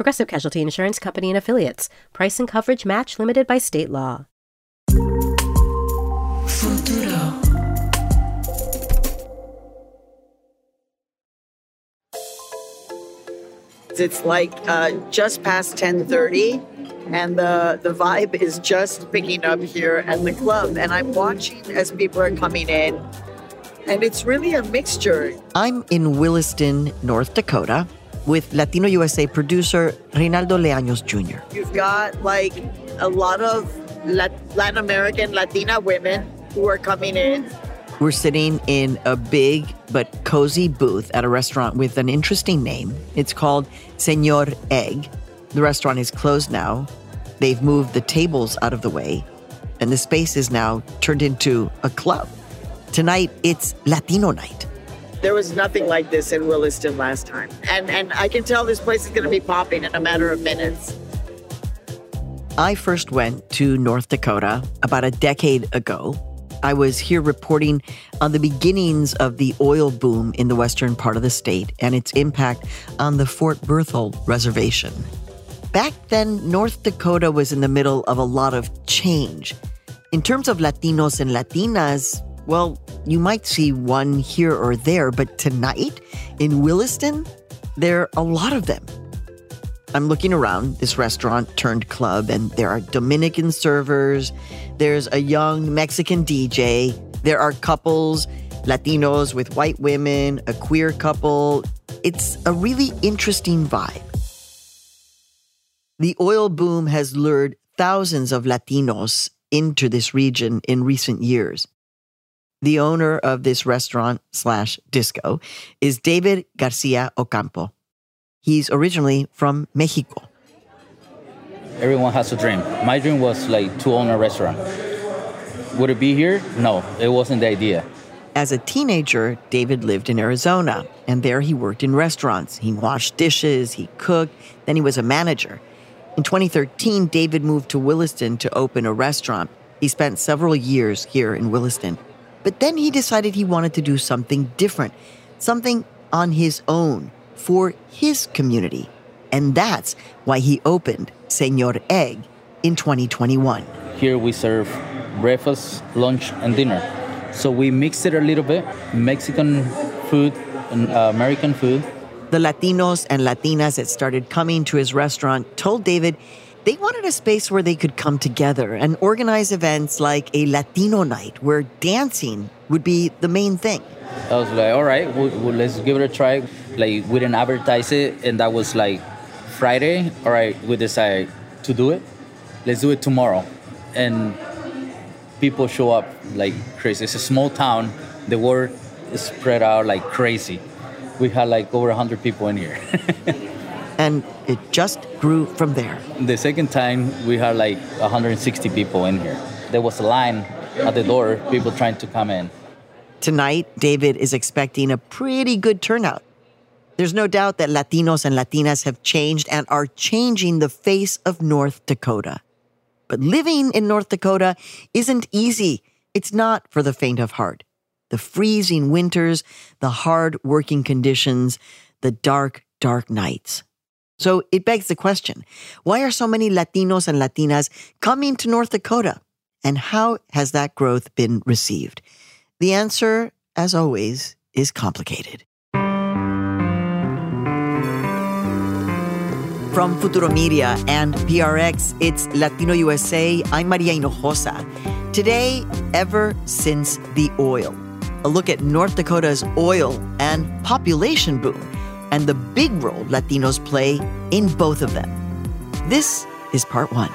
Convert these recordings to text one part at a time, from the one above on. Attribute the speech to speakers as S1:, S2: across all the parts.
S1: Progressive Casualty Insurance Company and Affiliates. Price and coverage match limited by state law. Futuro.
S2: It's like uh, just past 10:30, and the the vibe is just picking up here at the club. And I'm watching as people are coming in, and it's really a mixture.
S3: I'm in Williston, North Dakota, with Latino USA producer Reynaldo Leaños Jr.
S2: You've got like a lot of Latin American Latina women who are coming in.
S3: We're sitting in a big but cozy booth at a restaurant with an interesting name. It's called Senor Egg. The restaurant is closed now. They've moved the tables out of the way, and the space is now turned into a club. Tonight, it's Latino night.
S2: There was nothing like this in Williston last time. And and I can tell this place is going to be popping in a matter of minutes.
S3: I first went to North Dakota about a decade ago. I was here reporting on the beginnings of the oil boom in the western part of the state and its impact on the Fort Berthold Reservation. Back then, North Dakota was in the middle of a lot of change. In terms of Latinos and Latinas, well, you might see one here or there, but tonight in Williston, there are a lot of them. I'm looking around this restaurant turned club, and there are Dominican servers, there's a young Mexican DJ, there are couples, Latinos with white women, a queer couple. It's a really interesting vibe. The oil boom has lured thousands of Latinos into this region in recent years. The owner of this restaurant slash disco is David Garcia Ocampo. He's originally from Mexico.
S4: Everyone has a dream. My dream was like to own a restaurant. Would it be here? No, it wasn't the idea.
S3: As a teenager, David lived in Arizona, and there he worked in restaurants. He washed dishes, he cooked, then he was a manager. In 2013, David moved to Williston to open a restaurant. He spent several years here in Williston. But then he decided he wanted to do something different, something on his own for his community. And that's why he opened Senor Egg in 2021.
S4: Here we serve breakfast, lunch, and dinner. So we mix it a little bit Mexican food and uh, American food.
S3: The Latinos and Latinas that started coming to his restaurant told David they wanted a space where they could come together and organize events like a Latino night where dancing would be the main thing.
S4: I was like, all right, let's give it a try. Like, we didn't advertise it, and that was like Friday. All right, we decided to do it. Let's do it tomorrow. And people show up like crazy. It's a small town. The word is spread out like crazy. We had like over 100 people in here.
S3: and it just grew from there.
S4: The second time, we had like 160 people in here. There was a line at the door, people trying to come in.
S3: Tonight, David is expecting a pretty good turnout. There's no doubt that Latinos and Latinas have changed and are changing the face of North Dakota. But living in North Dakota isn't easy. It's not for the faint of heart. The freezing winters, the hard working conditions, the dark, dark nights. So it begs the question why are so many Latinos and Latinas coming to North Dakota? And how has that growth been received? The answer, as always, is complicated. From Futuro Media and PRX, it's Latino USA. I'm Maria Hinojosa. Today, ever since the oil. A look at North Dakota's oil and population boom and the big role Latinos play in both of them. This is part one.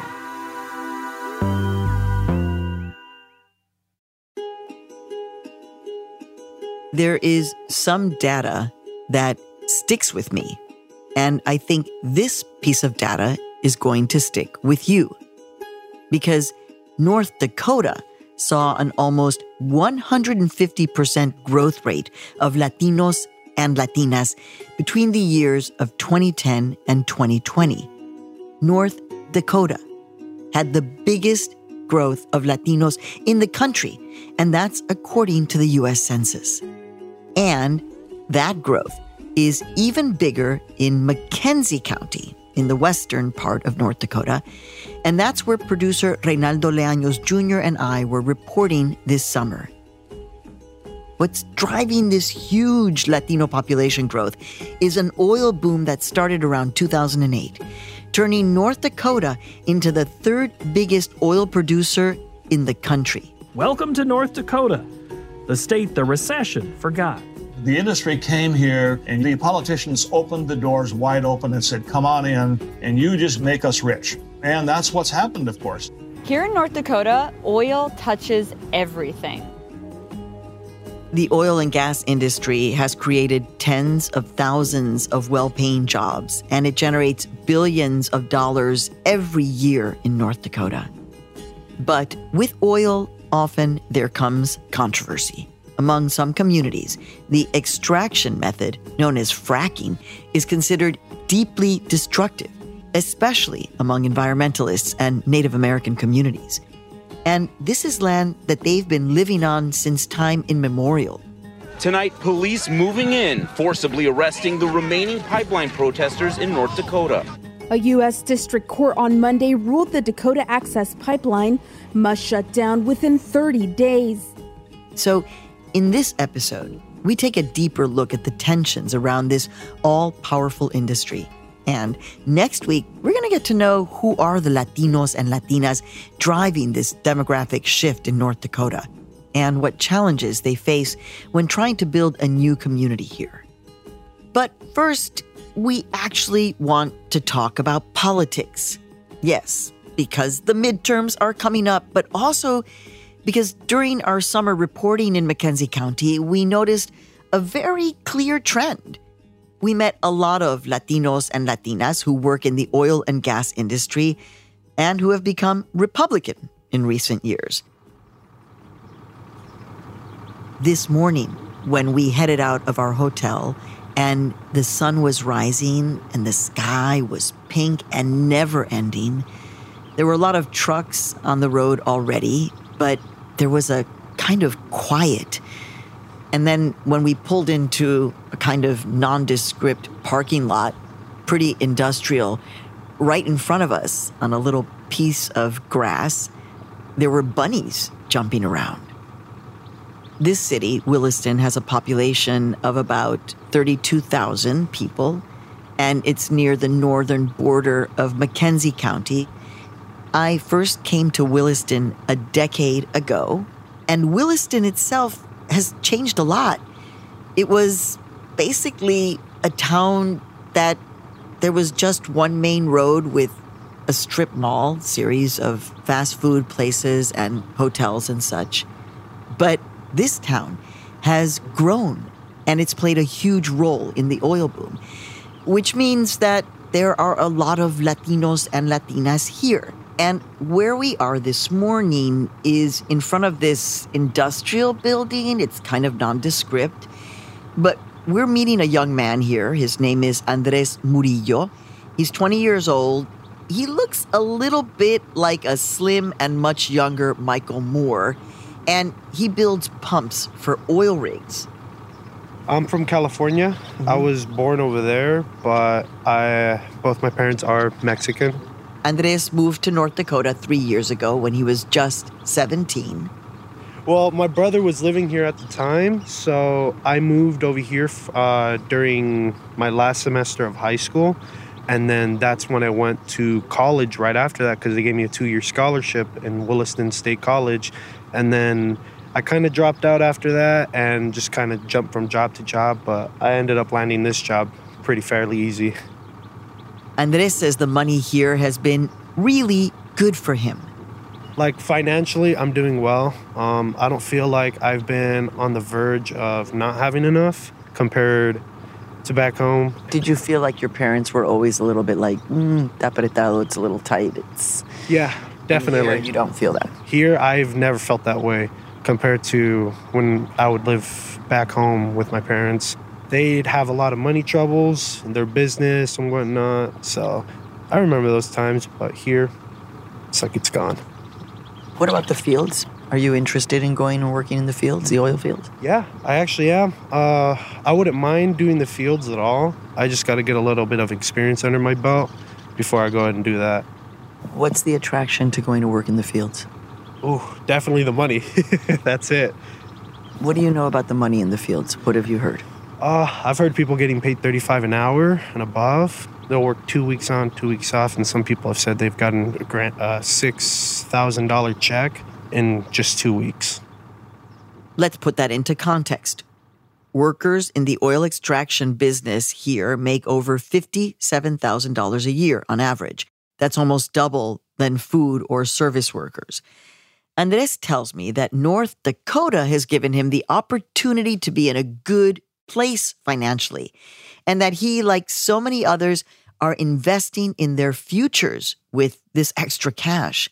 S3: There is some data that sticks with me, and I think this piece of data is going to stick with you. Because North Dakota saw an almost 150% growth rate of Latinos and Latinas between the years of 2010 and 2020. North Dakota had the biggest growth of Latinos in the country, and that's according to the US Census. And that growth is even bigger in McKenzie County in the western part of North Dakota. And that's where producer Reynaldo Leaños Jr. and I were reporting this summer. What's driving this huge Latino population growth is an oil boom that started around 2008, turning North Dakota into the third biggest oil producer in the country.
S5: Welcome to North Dakota, the state the recession forgot.
S6: The industry came here and the politicians opened the doors wide open and said, Come on in, and you just make us rich. And that's what's happened, of course.
S7: Here in North Dakota, oil touches everything.
S3: The oil and gas industry has created tens of thousands of well paying jobs, and it generates billions of dollars every year in North Dakota. But with oil, often there comes controversy. Among some communities, the extraction method, known as fracking, is considered deeply destructive, especially among environmentalists and Native American communities. And this is land that they've been living on since time immemorial.
S8: Tonight, police moving in, forcibly arresting the remaining pipeline protesters in North Dakota.
S9: A U.S. District Court on Monday ruled the Dakota Access Pipeline must shut down within 30 days.
S3: So, in this episode, we take a deeper look at the tensions around this all powerful industry and next week, we're going to get to know who are the Latinos and Latinas driving this demographic shift in North Dakota and what challenges they face when trying to build a new community here. But first, we actually want to talk about politics. Yes, because the midterms are coming up, but also because during our summer reporting in McKenzie County, we noticed a very clear trend we met a lot of Latinos and Latinas who work in the oil and gas industry and who have become Republican in recent years. This morning, when we headed out of our hotel and the sun was rising and the sky was pink and never ending, there were a lot of trucks on the road already, but there was a kind of quiet and then when we pulled into a kind of nondescript parking lot, pretty industrial, right in front of us on a little piece of grass, there were bunnies jumping around. This city, Williston, has a population of about 32,000 people, and it's near the northern border of McKenzie County. I first came to Williston a decade ago, and Williston itself has changed a lot. It was basically a town that there was just one main road with a strip mall, series of fast food places and hotels and such. But this town has grown and it's played a huge role in the oil boom, which means that there are a lot of Latinos and Latinas here. And where we are this morning is in front of this industrial building. It's kind of nondescript. But we're meeting a young man here. His name is Andres Murillo. He's 20 years old. He looks a little bit like a slim and much younger Michael Moore, and he builds pumps for oil rigs.
S10: I'm from California. Mm-hmm. I was born over there, but I both my parents are Mexican.
S3: Andres moved to North Dakota three years ago when he was just 17.
S10: Well, my brother was living here at the time, so I moved over here uh, during my last semester of high school. And then that's when I went to college right after that because they gave me a two year scholarship in Williston State College. And then I kind of dropped out after that and just kind of jumped from job to job, but I ended up landing this job pretty fairly easy.
S3: Andres says the money here has been really good for him.
S10: Like financially, I'm doing well. Um, I don't feel like I've been on the verge of not having enough compared to back home.
S3: Did you feel like your parents were always a little bit like, mm, apretado, it's a little tight? It's
S10: Yeah, definitely.
S3: You don't feel that.
S10: Here, I've never felt that way compared to when I would live back home with my parents. They'd have a lot of money troubles in their business and whatnot. So I remember those times, but here, it's like it's gone.
S3: What about the fields? Are you interested in going and working in the fields, the oil fields?
S10: Yeah, I actually am. Uh, I wouldn't mind doing the fields at all. I just got to get a little bit of experience under my belt before I go ahead and do that.
S3: What's the attraction to going to work in the fields?
S10: Oh, definitely the money. That's it.
S3: What do you know about the money in the fields? What have you heard?
S10: Uh, I've heard people getting paid 35 an hour and above. They'll work two weeks on, two weeks off, and some people have said they've gotten a grant, uh, $6,000 check in just two weeks.
S3: Let's put that into context. Workers in the oil extraction business here make over $57,000 a year on average. That's almost double than food or service workers. Andres tells me that North Dakota has given him the opportunity to be in a good place financially, and that he, like so many others, are investing in their futures with this extra cash.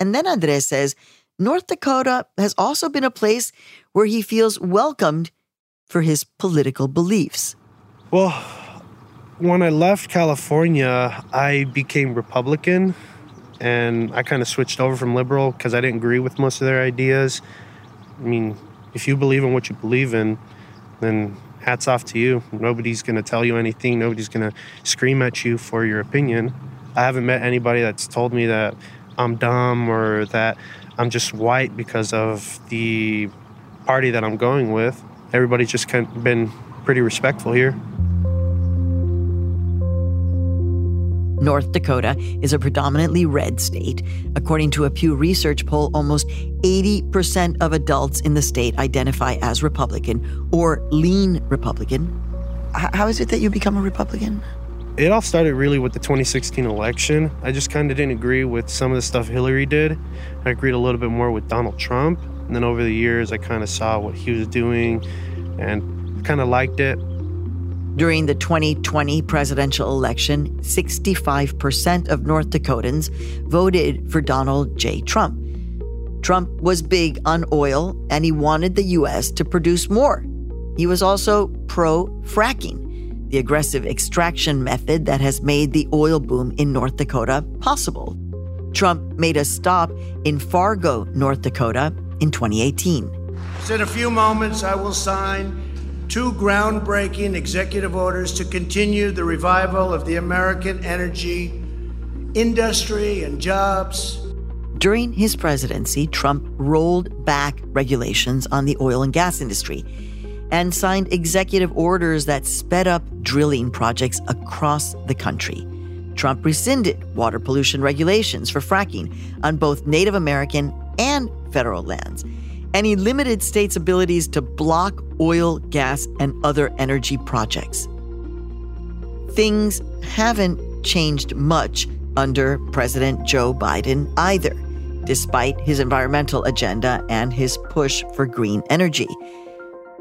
S3: And then Andres says North Dakota has also been a place where he feels welcomed for his political beliefs.
S10: Well, when I left California, I became Republican and I kind of switched over from liberal because I didn't agree with most of their ideas. I mean, if you believe in what you believe in, then hats off to you. Nobody's going to tell you anything, nobody's going to scream at you for your opinion. I haven't met anybody that's told me that I'm dumb or that I'm just white because of the party that I'm going with. Everybody's just been pretty respectful here.
S3: North Dakota is a predominantly red state. According to a Pew Research poll, almost 80% of adults in the state identify as Republican or lean Republican. How is it that you become a Republican?
S10: It all started really with the 2016 election. I just kind of didn't agree with some of the stuff Hillary did. I agreed a little bit more with Donald Trump. And then over the years, I kind of saw what he was doing and kind of liked it.
S3: During the 2020 presidential election, 65% of North Dakotans voted for Donald J. Trump. Trump was big on oil and he wanted the U.S. to produce more. He was also pro fracking, the aggressive extraction method that has made the oil boom in North Dakota possible. Trump made a stop in Fargo, North Dakota in 2018.
S11: In a few moments, I will sign two groundbreaking executive orders to continue the revival of the American energy industry and jobs.
S3: During his presidency, Trump rolled back regulations on the oil and gas industry and signed executive orders that sped up drilling projects across the country. Trump rescinded water pollution regulations for fracking on both Native American and federal lands and he limited states' abilities to block oil, gas, and other energy projects. Things haven't changed much under President Joe Biden either, despite his environmental agenda and his push for green energy.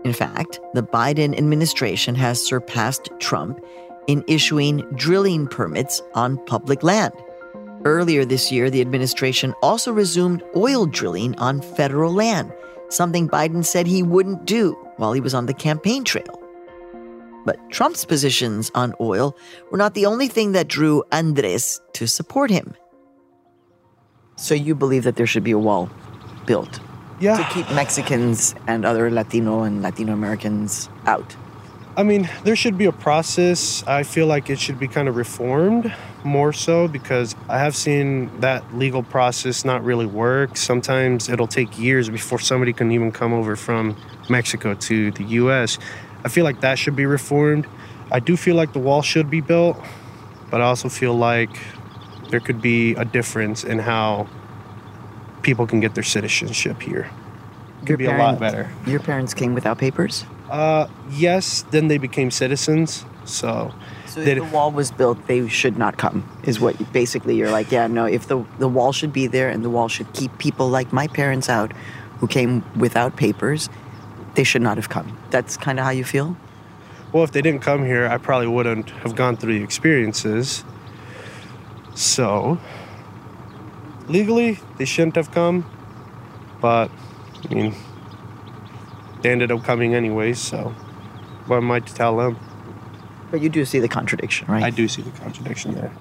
S3: In fact, the Biden administration has surpassed Trump in issuing drilling permits on public land. Earlier this year, the administration also resumed oil drilling on federal land, something Biden said he wouldn't do while he was on the campaign trail. But Trump's positions on oil were not the only thing that drew Andres to support him. So you believe that there should be a wall built
S10: yeah.
S3: to keep Mexicans and other Latino and Latino Americans out?
S10: I mean, there should be a process. I feel like it should be kind of reformed more so because I have seen that legal process not really work. Sometimes it'll take years before somebody can even come over from Mexico to the US. I feel like that should be reformed. I do feel like the wall should be built, but I also feel like there could be a difference in how people can get their citizenship here. Could be a lot better.
S3: Your parents came without papers?
S10: Uh, yes, then they became citizens. So,
S3: so if the wall was built, they should not come. Is what basically you're like? Yeah, no. If the the wall should be there and the wall should keep people like my parents out, who came without papers, they should not have come. That's kind of how you feel.
S10: well, if they didn't come here, I probably wouldn't have gone through the experiences. So, legally, they shouldn't have come, but I mean, they ended up coming anyways, so what am I to tell them?
S3: But you do see the contradiction, right?
S10: I do see the contradiction there.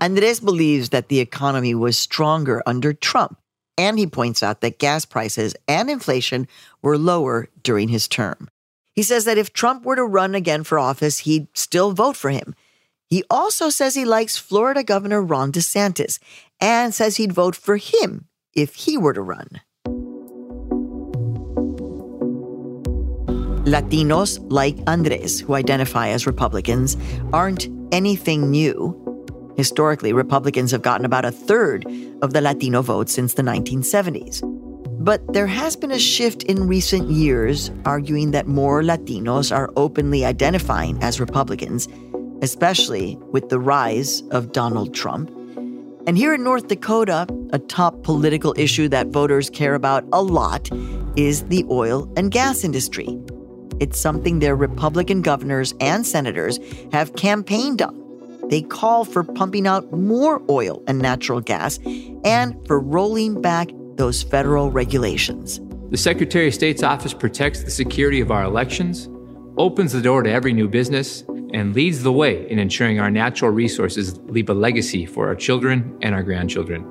S3: Andres believes that the economy was stronger under Trump, and he points out that gas prices and inflation were lower during his term. He says that if Trump were to run again for office, he'd still vote for him. He also says he likes Florida Governor Ron DeSantis and says he'd vote for him if he were to run. Latinos like Andres, who identify as Republicans, aren't anything new. Historically, Republicans have gotten about a third of the Latino vote since the 1970s. But there has been a shift in recent years, arguing that more Latinos are openly identifying as Republicans, especially with the rise of Donald Trump. And here in North Dakota, a top political issue that voters care about a lot is the oil and gas industry. It's something their Republican governors and senators have campaigned on. They call for pumping out more oil and natural gas and for rolling back those federal regulations.
S12: The Secretary of State's office protects the security of our elections, opens the door to every new business, and leads the way in ensuring our natural resources leave a legacy for our children and our grandchildren.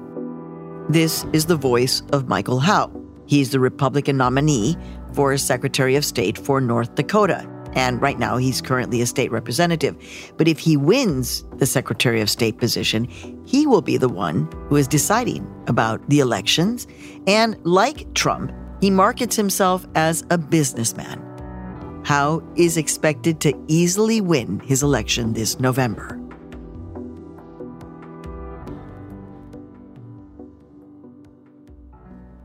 S3: This is the voice of Michael Howe. He's the Republican nominee for Secretary of State for North Dakota. And right now, he's currently a state representative. But if he wins the Secretary of State position, he will be the one who is deciding about the elections. And like Trump, he markets himself as a businessman. Howe is expected to easily win his election this November.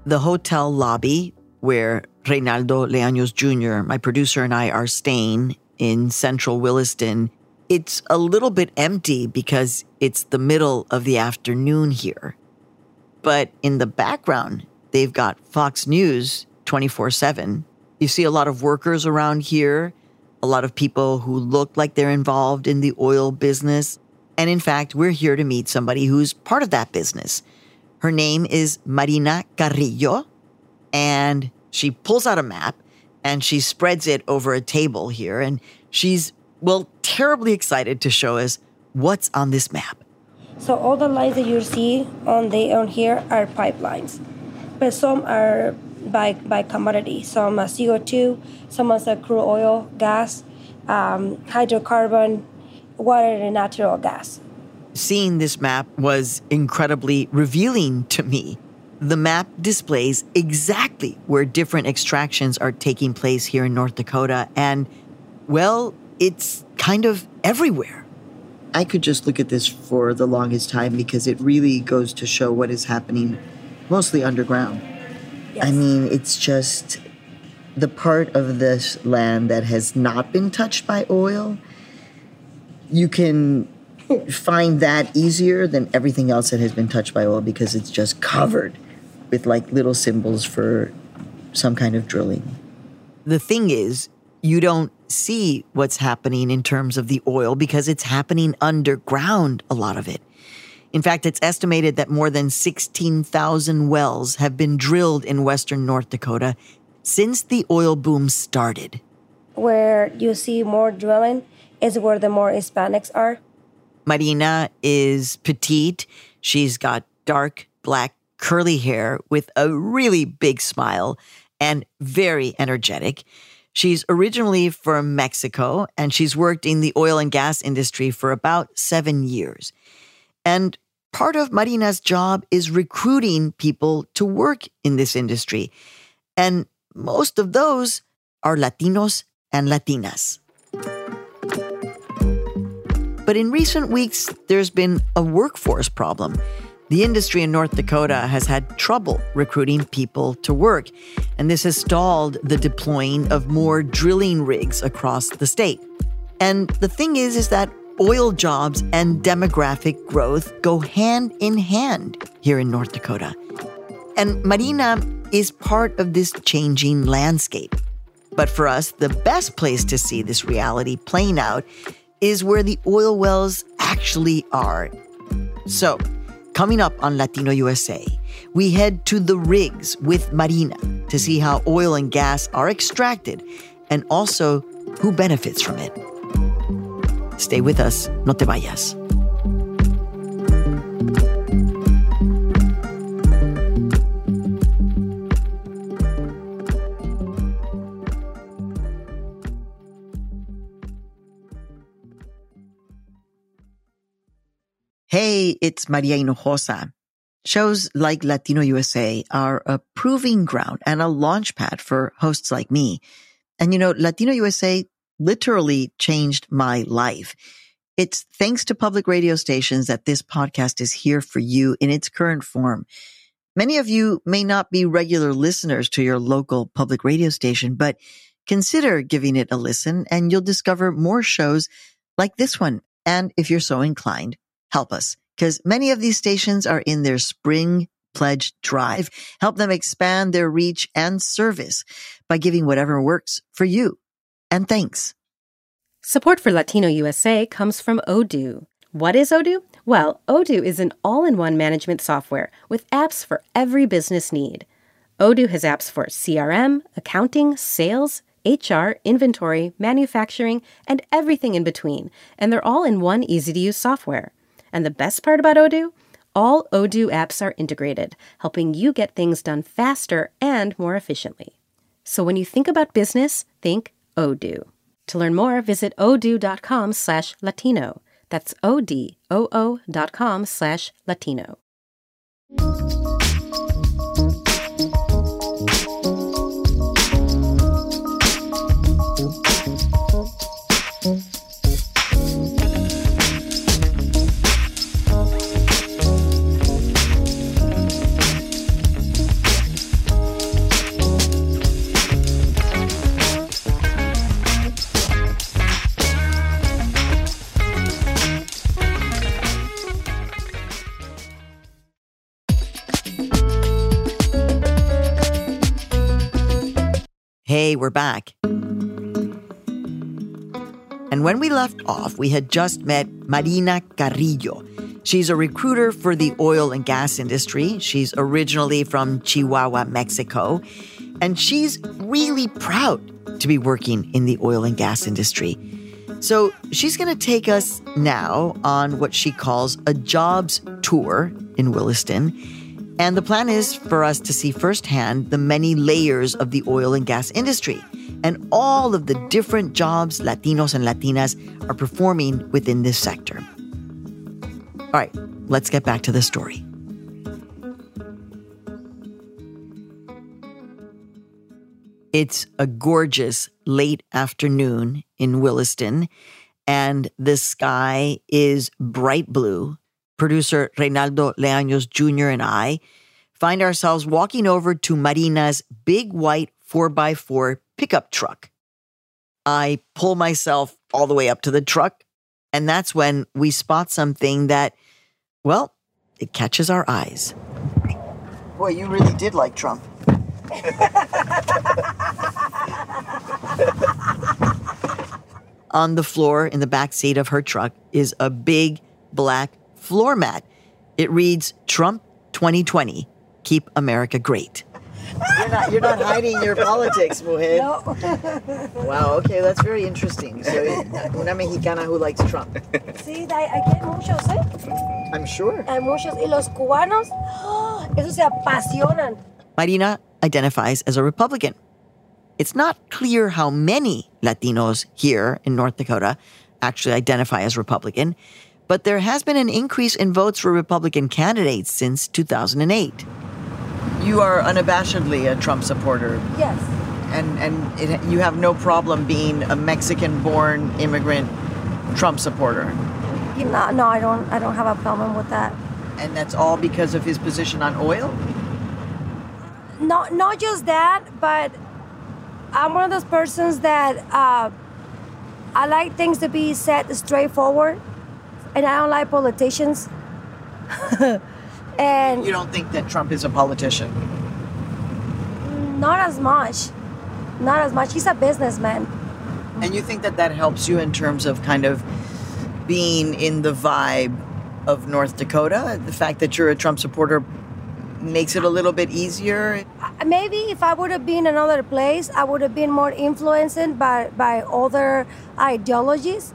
S3: The hotel lobby where Reynaldo Leaños Jr., my producer, and I are staying in central Williston, it's a little bit empty because it's the middle of the afternoon here. But in the background, they've got Fox News 24 7. You see a lot of workers around here, a lot of people who look like they're involved in the oil business. And in fact, we're here to meet somebody who's part of that business. Her name is Marina Carrillo, and she pulls out a map and she spreads it over a table here. And she's, well, terribly excited to show us what's on this map.
S13: So all the lines that you see on the on here are pipelines, but some are by by commodity. Some are CO2, some are crude oil, gas, um, hydrocarbon, water, and natural gas.
S3: Seeing this map was incredibly revealing to me the map displays exactly where different extractions are taking place here in North Dakota, and, well, it's kind of everywhere. I could just look at this for the longest time because it really goes to show what is happening mostly underground. Yes. I mean, it's just the part of this land that has not been touched by oil. You can find that easier than everything else that has been touched by oil because it's just covered with like little symbols for some kind of drilling. The thing is, you don't see what's happening in terms of the oil because it's happening underground, a lot of it. In fact, it's estimated that more than 16,000 wells have been drilled in western North Dakota since the oil boom started.
S13: Where you see more drilling is where the more Hispanics are.
S3: Marina is petite. She's got dark black curly hair with a really big smile and very energetic. She's originally from Mexico and she's worked in the oil and gas industry for about seven years. And part of Marina's job is recruiting people to work in this industry. And most of those are Latinos and Latinas. But in recent weeks, there's been a workforce problem. The industry in North Dakota has had trouble recruiting people to work, and this has stalled the deploying of more drilling rigs across the state. And the thing is, is that oil jobs and demographic growth go hand in hand here in North Dakota. And Marina is part of this changing landscape. But for us, the best place to see this reality playing out is where the oil wells actually are. So, coming up on Latino USA, we head to the rigs with Marina to see how oil and gas are extracted and also who benefits from it. Stay with us, no te vayas. Hey, it's Maria Hinojosa. Shows like Latino USA are a proving ground and a launch pad for hosts like me. And you know, Latino USA literally changed my life. It's thanks to public radio stations that this podcast is here for you in its current form. Many of you may not be regular listeners to your local public radio station, but consider giving it a listen and you'll discover more shows like this one. And if you're so inclined, help us because many of these stations are in their spring pledge drive. Help them expand their reach and service by giving whatever works for you. And thanks.
S1: Support for Latino USA comes from Odoo. What is Odoo? Well, Odoo is an all in one management software with apps for every business need. Odoo has apps for CRM, accounting, sales, HR, inventory, manufacturing, and everything in between, and they're all in one easy to use software. And the best part about Odoo? All Odoo apps are integrated, helping you get things done faster and more efficiently. So when you think about business, think Odoo. To learn more, visit odoo.com slash Latino. That's O-D-O-O dot com slash Latino.
S3: Hey, we're back. And when we left off, we had just met Marina Carrillo. She's a recruiter for the oil and gas industry. She's originally from Chihuahua, Mexico. And she's really proud to be working in the oil and gas industry. So she's going to take us now on what she calls a jobs tour in Williston and the plan is for us to see firsthand the many layers of the oil and gas industry and all of the different jobs Latinos and Latinas are performing within this sector. All right, let's get back to the story. It's a gorgeous late afternoon in Williston, and the sky is bright blue producer Reynaldo Leaños Jr. and I find ourselves walking over to Marina's big white 4x4 pickup truck. I pull myself all the way up to the truck, and that's when we spot something that, well, it catches our eyes. Boy, you really did like Trump. On the floor in the back seat of her truck is a big black floor mat. It reads Trump 2020, keep America great. You're not, you're not hiding your politics, Mujer. No. wow, okay, that's very interesting. So, una mexicana who likes Trump.
S13: Sí, aquí hay muchos, ¿eh?
S3: I'm sure.
S13: Hay muchos. Y los cubanos, oh, esos se apasionan.
S3: Marina identifies as a Republican. It's not clear how many Latinos here in North Dakota actually identify as Republican, but there has been an increase in votes for Republican candidates since 2008. You are unabashedly a Trump supporter.
S13: Yes.
S3: And and it, you have no problem being a Mexican-born immigrant Trump supporter.
S13: No, no, I don't. I don't have a problem with that.
S3: And that's all because of his position on oil.
S13: Not not just that, but I'm one of those persons that uh, I like things to be said straightforward and I don't like politicians. and
S3: you don't think that Trump is a politician?
S13: Not as much. not as much. He's a businessman.
S3: And you think that that helps you in terms of kind of being in the vibe of North Dakota? The fact that you're a Trump supporter makes it a little bit easier?
S13: Uh, maybe if I would have been another place, I would have been more influenced by, by other ideologies.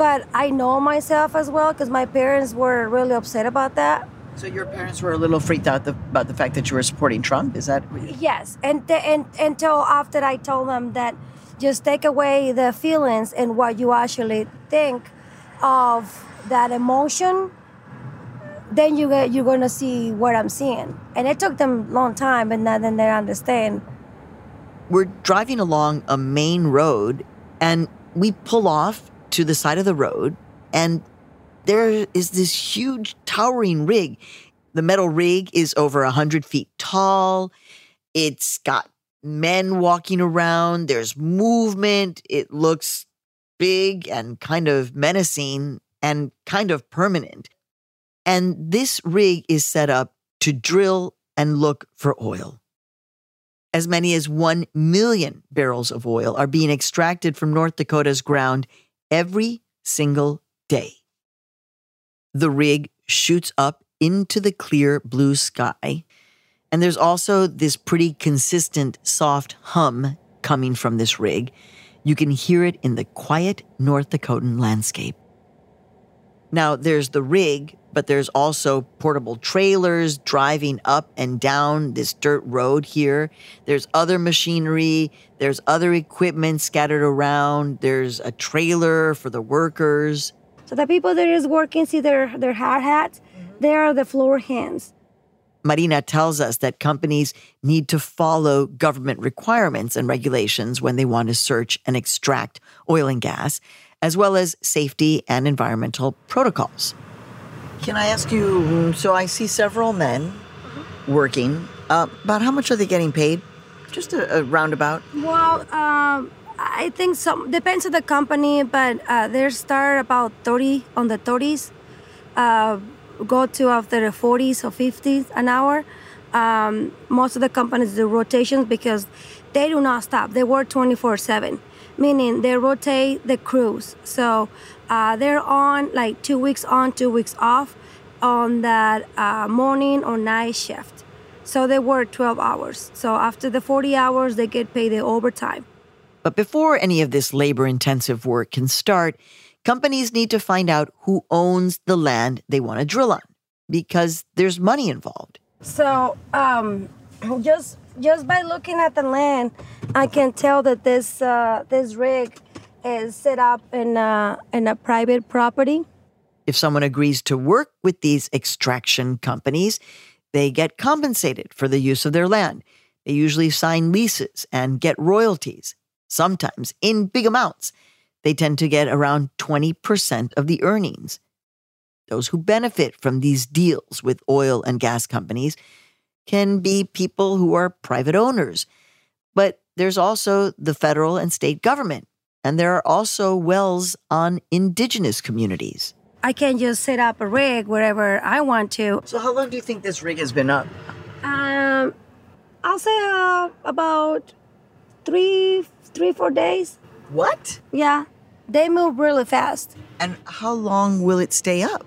S13: But I know myself as well because my parents were really upset about that.
S3: So your parents were a little freaked out the, about the fact that you were supporting Trump. Is that?
S13: Yes, and and until after I told them that, just take away the feelings and what you actually think of that emotion. Then you get you're gonna see what I'm seeing, and it took them a long time, but now then they understand.
S3: We're driving along a main road, and we pull off to the side of the road, and there is this huge towering rig. The metal rig is over 100 feet tall. It's got men walking around. There's movement. It looks big and kind of menacing and kind of permanent. And this rig is set up to drill and look for oil. As many as 1 million barrels of oil are being extracted from North Dakota's ground every single day. The rig shoots up into the clear blue sky. And there's also this pretty consistent soft hum coming from this rig. You can hear it in the quiet North Dakotan landscape. Now, there's the rig, but there's also portable trailers driving up and down this dirt road here. There's other machinery, there's other equipment scattered around, there's a trailer for the workers.
S13: So the people that is working see their their hard hats. Mm-hmm. They are the floor hands.
S3: Marina tells us that companies need to follow government requirements and regulations when they want to search and extract oil and gas, as well as safety and environmental protocols. Can I ask you? So I see several men working. Uh, about how much are they getting paid? Just a, a roundabout.
S13: Well, um, I think some depends on the company, but uh, they start about thirty on the thirties, uh, go to after the forties or fifties an hour. Um, most of the companies do rotations because they do not stop. They work twenty four seven, meaning they rotate the crews. So uh, they're on like two weeks on, two weeks off on that uh, morning or night shift. So they work 12 hours. So after the 40 hours, they get paid the overtime.
S3: But before any of this labor intensive work can start, companies need to find out who owns the land they want to drill on because there's money involved.
S13: So um, just just by looking at the land, I can tell that this uh, this rig is set up in a, in a private property.
S3: If someone agrees to work with these extraction companies, they get compensated for the use of their land. They usually sign leases and get royalties, sometimes in big amounts. They tend to get around 20% of the earnings. Those who benefit from these deals with oil and gas companies can be people who are private owners. But there's also the federal and state government, and there are also wells on indigenous communities.
S13: I can just set up a rig wherever I want to.
S3: So, how long do you think this rig has been up?
S13: Um, I'll say uh, about three, three, four days.
S3: What?
S13: Yeah, they move really fast.
S3: And how long will it stay up?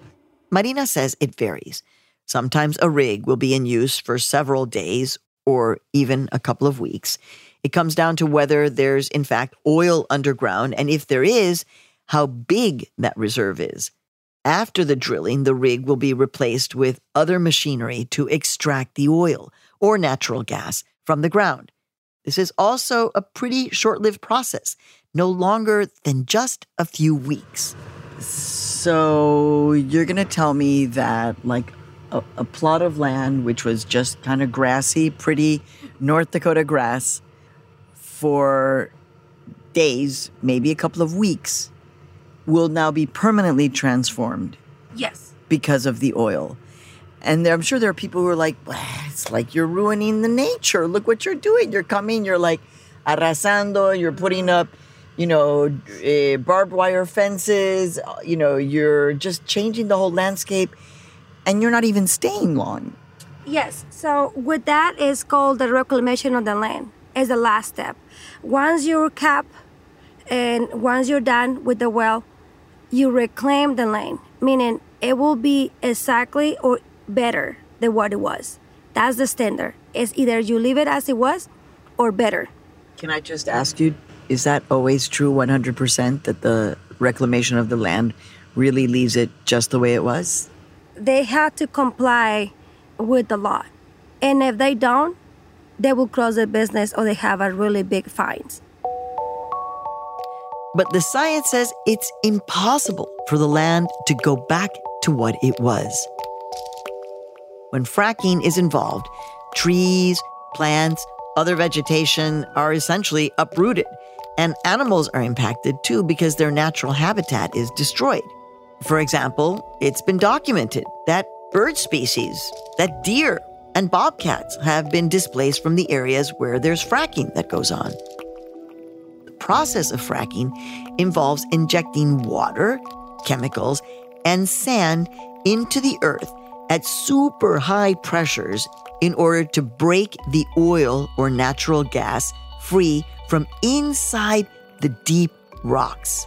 S3: Marina says it varies. Sometimes a rig will be in use for several days or even a couple of weeks. It comes down to whether there's, in fact, oil underground, and if there is, how big that reserve is. After the drilling, the rig will be replaced with other machinery to extract the oil or natural gas from the ground. This is also a pretty short lived process, no longer than just a few weeks. So, you're going to tell me that, like, a, a, plot of land which was just kind of grassy, pretty North Dakota grass for days, maybe a couple of weeks, will now be permanently transformed.
S13: Yes.
S3: Because of the oil. And there, I'm sure there are people who are like, it's like you're ruining the nature. Look what you're doing. You're coming, you're like arrasando, you're putting up, you know, uh, barbed wire fences, you know, you're just changing the whole landscape and you're not even staying long.
S13: Yes. So with that is called the reclamation of the land. is the last step. Once you're cap and once you're done with the well, you reclaim the land, meaning it will be exactly or better than what it was. That's the standard. It's either you leave it as it was or better.
S3: Can I just ask you, is that always true 100% that the reclamation of the land really leaves it just the way it was?
S13: They have to comply with the law. And if they don't, they will close their business or they have a really big fines.
S3: But the science says it's impossible for the land to go back to what it was. When fracking is involved, trees, plants, other vegetation are essentially uprooted, and animals are impacted too because their natural habitat is destroyed. For example, it's been documented that bird species, that deer and bobcats have been displaced from the areas where there's fracking that goes on The process of fracking involves injecting water, chemicals, and sand into the earth at super high pressures in order to break the oil or natural gas free from inside the deep rocks.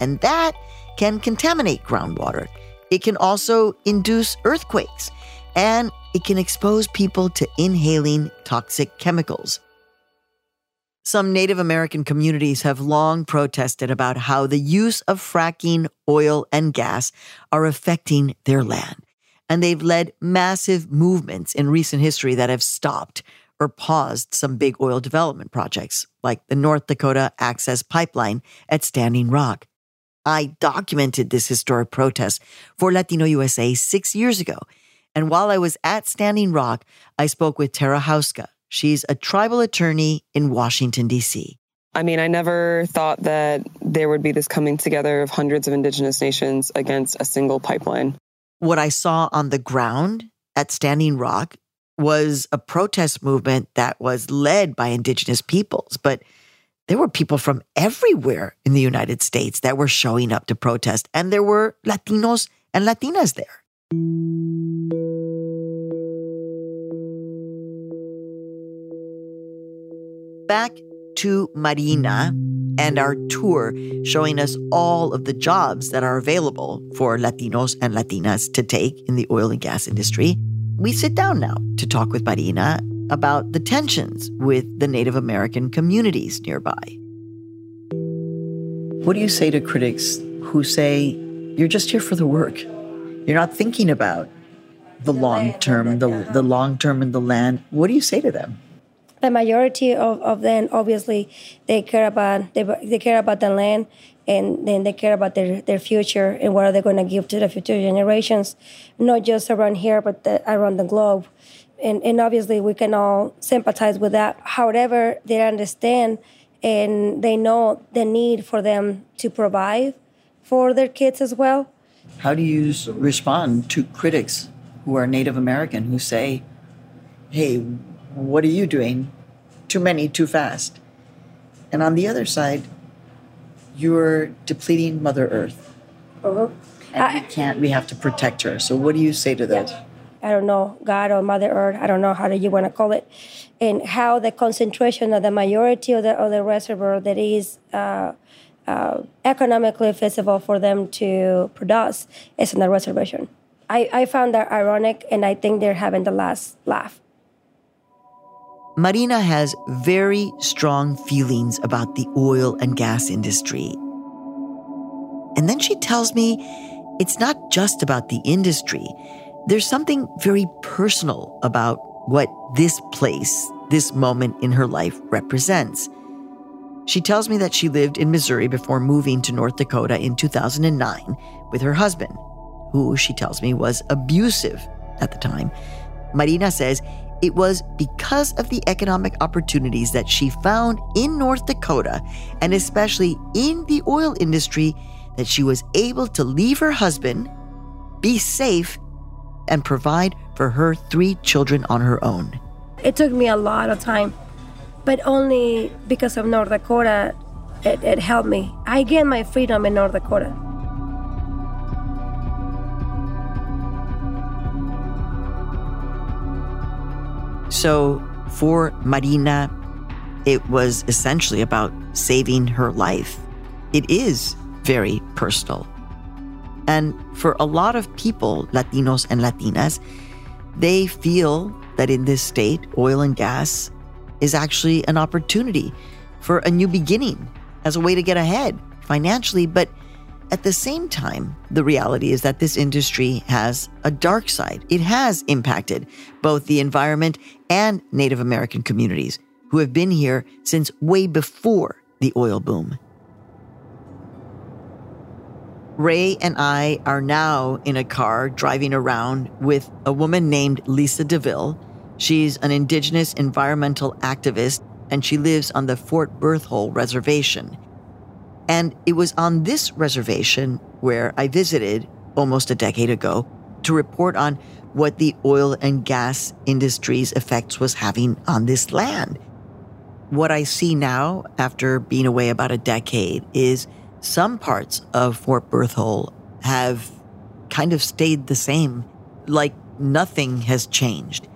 S3: And that can contaminate groundwater. It can also induce earthquakes, and it can expose people to inhaling toxic chemicals. Some Native American communities have long protested about how the use of fracking oil and gas are affecting their land. And they've led massive movements in recent history that have stopped or paused some big oil development projects, like the North Dakota Access Pipeline at Standing Rock. I documented this historic protest for Latino USA six years ago. And while I was at Standing Rock, I spoke with Tara Houska. She's a tribal attorney in Washington, D.C.
S14: I mean, I never thought that there would be this coming together of hundreds of indigenous nations against a single pipeline.
S3: What I saw on the ground at Standing Rock was a protest movement that was led by indigenous peoples, but there were people from everywhere in the United States that were showing up to protest, and there were Latinos and Latinas there. back to Marina and our tour showing us all of the jobs that are available for Latinos and Latinas to take in the oil and gas industry, we sit down now to talk with Marina about the tensions with the Native American communities nearby. What do you say to critics who say, you're just here for the work? You're not thinking about the long term, the, the long term in the land. What do you say to them?
S13: the majority of, of them obviously they care about they, they care about the land and then they care about their, their future and what are they going to give to the future generations not just around here but the, around the globe and, and obviously we can all sympathize with that however they understand and they know the need for them to provide for their kids as well
S3: how do you respond to critics who are native american who say hey what are you doing? Too many, too fast. And on the other side, you're depleting Mother Earth. Uh-huh. And we can't, we have to protect her. So what do you say to those?
S13: I don't know, God or Mother Earth, I don't know how do you want to call it, and how the concentration of the majority of the, of the reservoir that is uh, uh, economically feasible for them to produce is in the reservation. I, I found that ironic, and I think they're having the last laugh.
S3: Marina has very strong feelings about the oil and gas industry. And then she tells me it's not just about the industry. There's something very personal about what this place, this moment in her life represents. She tells me that she lived in Missouri before moving to North Dakota in 2009 with her husband, who she tells me was abusive at the time. Marina says it was because of the economic opportunities that she found in North Dakota, and especially in the oil industry, that she was able to leave her husband, be safe, and provide for her three children on her own.
S13: It took me a lot of time, but only because of North Dakota, it, it helped me. I gained my freedom in North Dakota.
S3: So, for Marina, it was essentially about saving her life. It is very personal. And for a lot of people, Latinos and Latinas, they feel that in this state, oil and gas is actually an opportunity for a new beginning as a way to get ahead financially. But at the same time, the reality is that this industry has a dark side. It has impacted both the environment and Native American communities who have been here since way before the oil boom. Ray and I are now in a car driving around with a woman named Lisa DeVille. She's an indigenous environmental activist and she lives on the Fort Berthold Reservation. And it was on this reservation where I visited almost a decade ago to report on what the oil and gas industry's effects was having on this land. What I see now, after being away about a decade, is some parts of Fort Berthold have kind of stayed the same, like nothing has changed.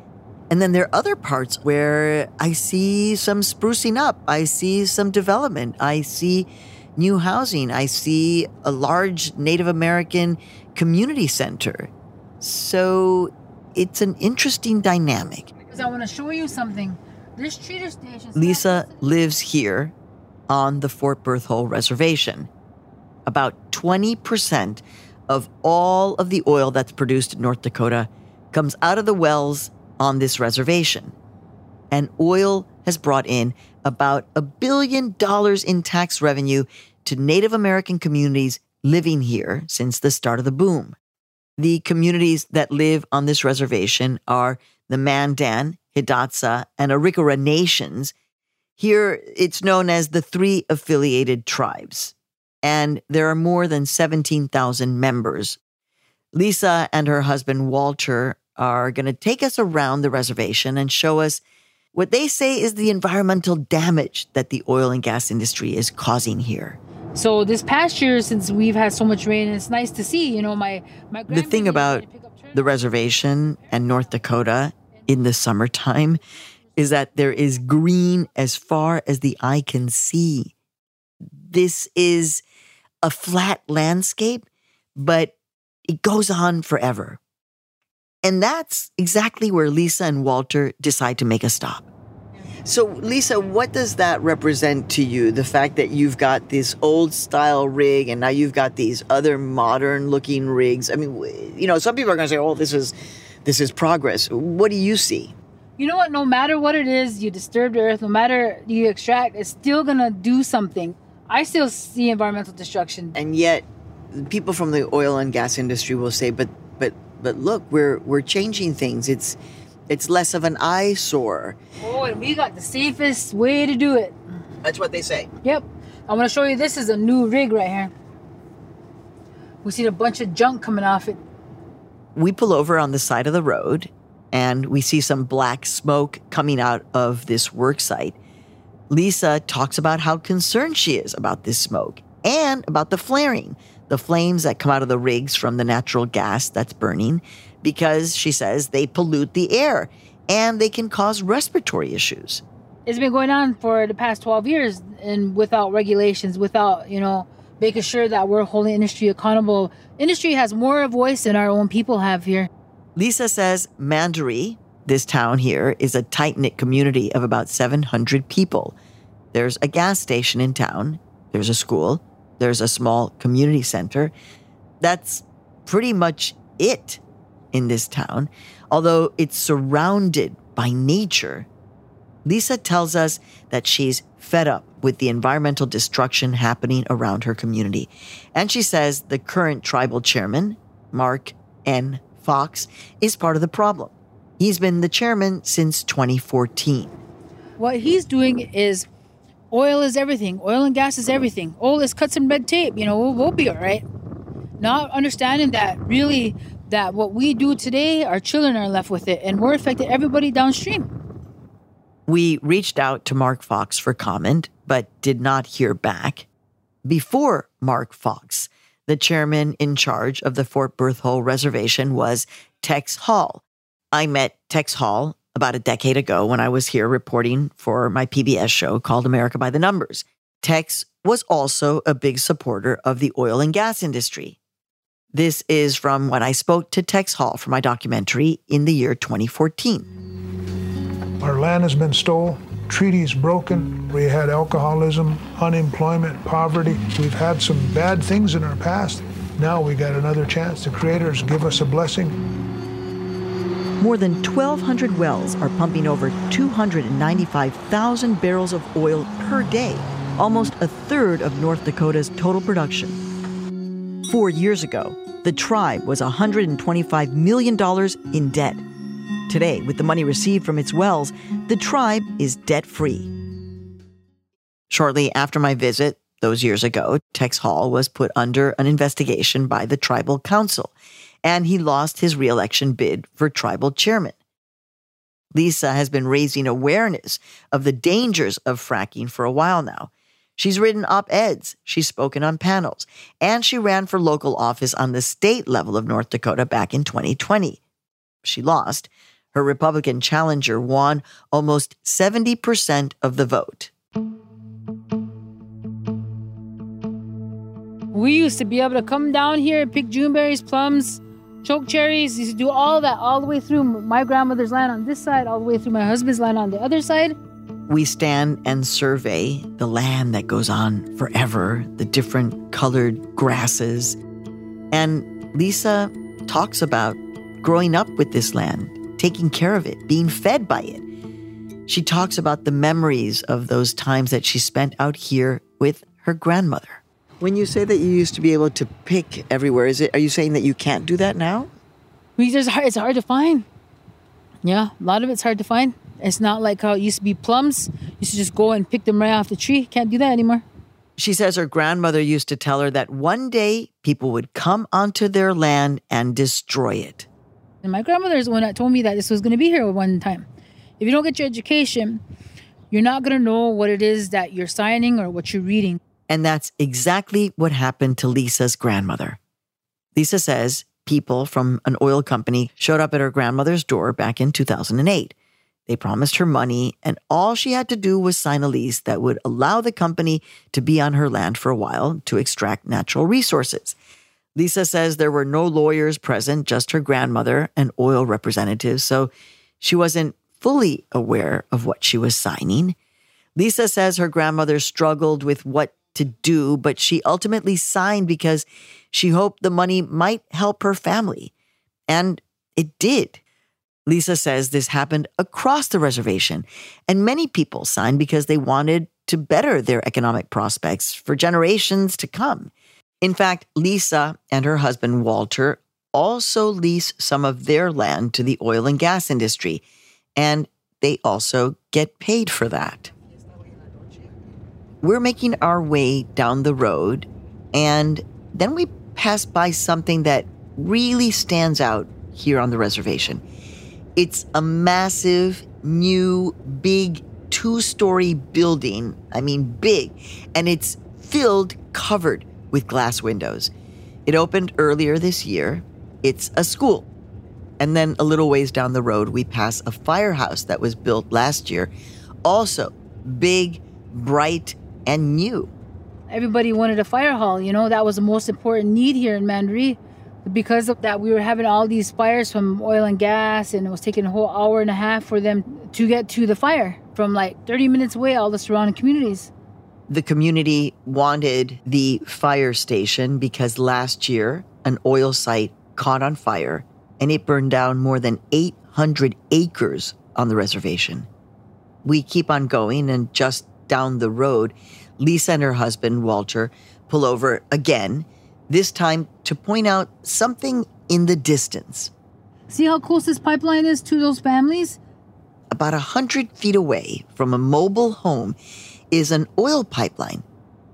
S3: And then there are other parts where I see some sprucing up, I see some development, I see new housing, I see a large Native American community center. So it's an interesting dynamic.
S15: Because I want to show you something. This treater station.
S3: Lisa lives here on the Fort Berthold Reservation. About 20% of all of the oil that's produced in North Dakota comes out of the wells on this reservation. And oil has brought in about a billion dollars in tax revenue to Native American communities living here since the start of the boom. The communities that live on this reservation are the Mandan, Hidatsa, and Arikara nations. Here, it's known as the three affiliated tribes, and there are more than 17,000 members. Lisa and her husband Walter are going to take us around the reservation and show us what they say is the environmental damage that the oil and gas industry is causing here.
S15: So this past year, since we've had so much rain, it's nice to see. You know, my my.
S3: The thing about the reservation and North Dakota in the summertime is that there is green as far as the eye can see. This is a flat landscape, but it goes on forever. And that's exactly where Lisa and Walter decide to make a stop. So, Lisa, what does that represent to you? The fact that you've got this old style rig and now you've got these other modern looking rigs. I mean, you know, some people are going to say, "Oh, this is this is progress." What do you see?
S15: You know what? No matter what it is, you disturb the earth. No matter you extract, it's still going to do something. I still see environmental destruction.
S3: And yet, people from the oil and gas industry will say, "But, but, but look, we're we're changing things. It's it's less of an eyesore.
S15: Oh, and we got the safest way to do it.
S3: That's what they say.
S15: Yep. I want to show you this is a new rig right here. We see a bunch of junk coming off it.
S3: We pull over on the side of the road and we see some black smoke coming out of this work site. Lisa talks about how concerned she is about this smoke and about the flaring, the flames that come out of the rigs from the natural gas that's burning because she says they pollute the air and they can cause respiratory issues.
S15: It's been going on for the past 12 years and without regulations, without, you know, making sure that we're holding industry accountable. Industry has more voice than our own people have here.
S3: Lisa says Mandaree, this town here, is a tight knit community of about 700 people. There's a gas station in town, there's a school, there's a small community center. That's pretty much it in this town, although it's surrounded by nature. Lisa tells us that she's fed up with the environmental destruction happening around her community. And she says the current tribal chairman, Mark N. Fox, is part of the problem. He's been the chairman since 2014.
S15: What he's doing is oil is everything, oil and gas is everything. Oh, let's cut some red tape, you know, we'll, we'll be all right. Not understanding that really that what we do today, our children are left with it, and we're affecting everybody downstream.
S3: We reached out to Mark Fox for comment, but did not hear back. Before Mark Fox, the chairman in charge of the Fort Berthold Reservation was Tex Hall. I met Tex Hall about a decade ago when I was here reporting for my PBS show called America by the Numbers. Tex was also a big supporter of the oil and gas industry. This is from when I spoke to Tex Hall for my documentary in the year 2014.
S16: Our land has been stolen, treaties broken, we had alcoholism, unemployment, poverty. We've had some bad things in our past. Now we got another chance. The creators give us a blessing.
S3: More than 1,200 wells are pumping over 295,000 barrels of oil per day, almost a third of North Dakota's total production. Four years ago, the tribe was $125 million in debt. Today, with the money received from its wells, the tribe is debt free. Shortly after my visit, those years ago, Tex Hall was put under an investigation by the tribal council, and he lost his reelection bid for tribal chairman. Lisa has been raising awareness of the dangers of fracking for a while now. She's written op eds, she's spoken on panels, and she ran for local office on the state level of North Dakota back in 2020. She lost. Her Republican challenger won almost 70% of the vote.
S15: We used to be able to come down here and pick Juneberries, plums, choke cherries. To do all that all the way through my grandmother's land on this side, all the way through my husband's land on the other side.
S3: We stand and survey the land that goes on forever, the different colored grasses. And Lisa talks about growing up with this land, taking care of it, being fed by it. She talks about the memories of those times that she spent out here with her grandmother. When you say that you used to be able to pick everywhere, is it are you saying that you can't do that now?
S15: We just it's hard to find. Yeah, a lot of it's hard to find. It's not like how it used to be plums. You used to just go and pick them right off the tree. Can't do that anymore.
S3: She says her grandmother used to tell her that one day people would come onto their land and destroy it.
S15: And my grandmother's the one that told me that this was going to be here one time. If you don't get your education, you're not going to know what it is that you're signing or what you're reading.
S3: And that's exactly what happened to Lisa's grandmother. Lisa says people from an oil company showed up at her grandmother's door back in 2008. They promised her money, and all she had to do was sign a lease that would allow the company to be on her land for a while to extract natural resources. Lisa says there were no lawyers present, just her grandmother and oil representatives, so she wasn't fully aware of what she was signing. Lisa says her grandmother struggled with what to do, but she ultimately signed because she hoped the money might help her family. And it did. Lisa says this happened across the reservation, and many people signed because they wanted to better their economic prospects for generations to come. In fact, Lisa and her husband Walter also lease some of their land to the oil and gas industry, and they also get paid for that. We're making our way down the road, and then we pass by something that really stands out here on the reservation. It's a massive, new, big two story building. I mean, big. And it's filled, covered with glass windows. It opened earlier this year. It's a school. And then a little ways down the road, we pass a firehouse that was built last year. Also, big, bright, and new.
S15: Everybody wanted a fire hall, you know, that was the most important need here in Mandaree. Because of that, we were having all these fires from oil and gas, and it was taking a whole hour and a half for them to get to the fire from like 30 minutes away, all the surrounding communities.
S3: The community wanted the fire station because last year an oil site caught on fire and it burned down more than 800 acres on the reservation. We keep on going, and just down the road, Lisa and her husband, Walter, pull over again, this time to point out something in the distance.
S15: See how close this pipeline is to those families?
S3: About a hundred feet away from a mobile home is an oil pipeline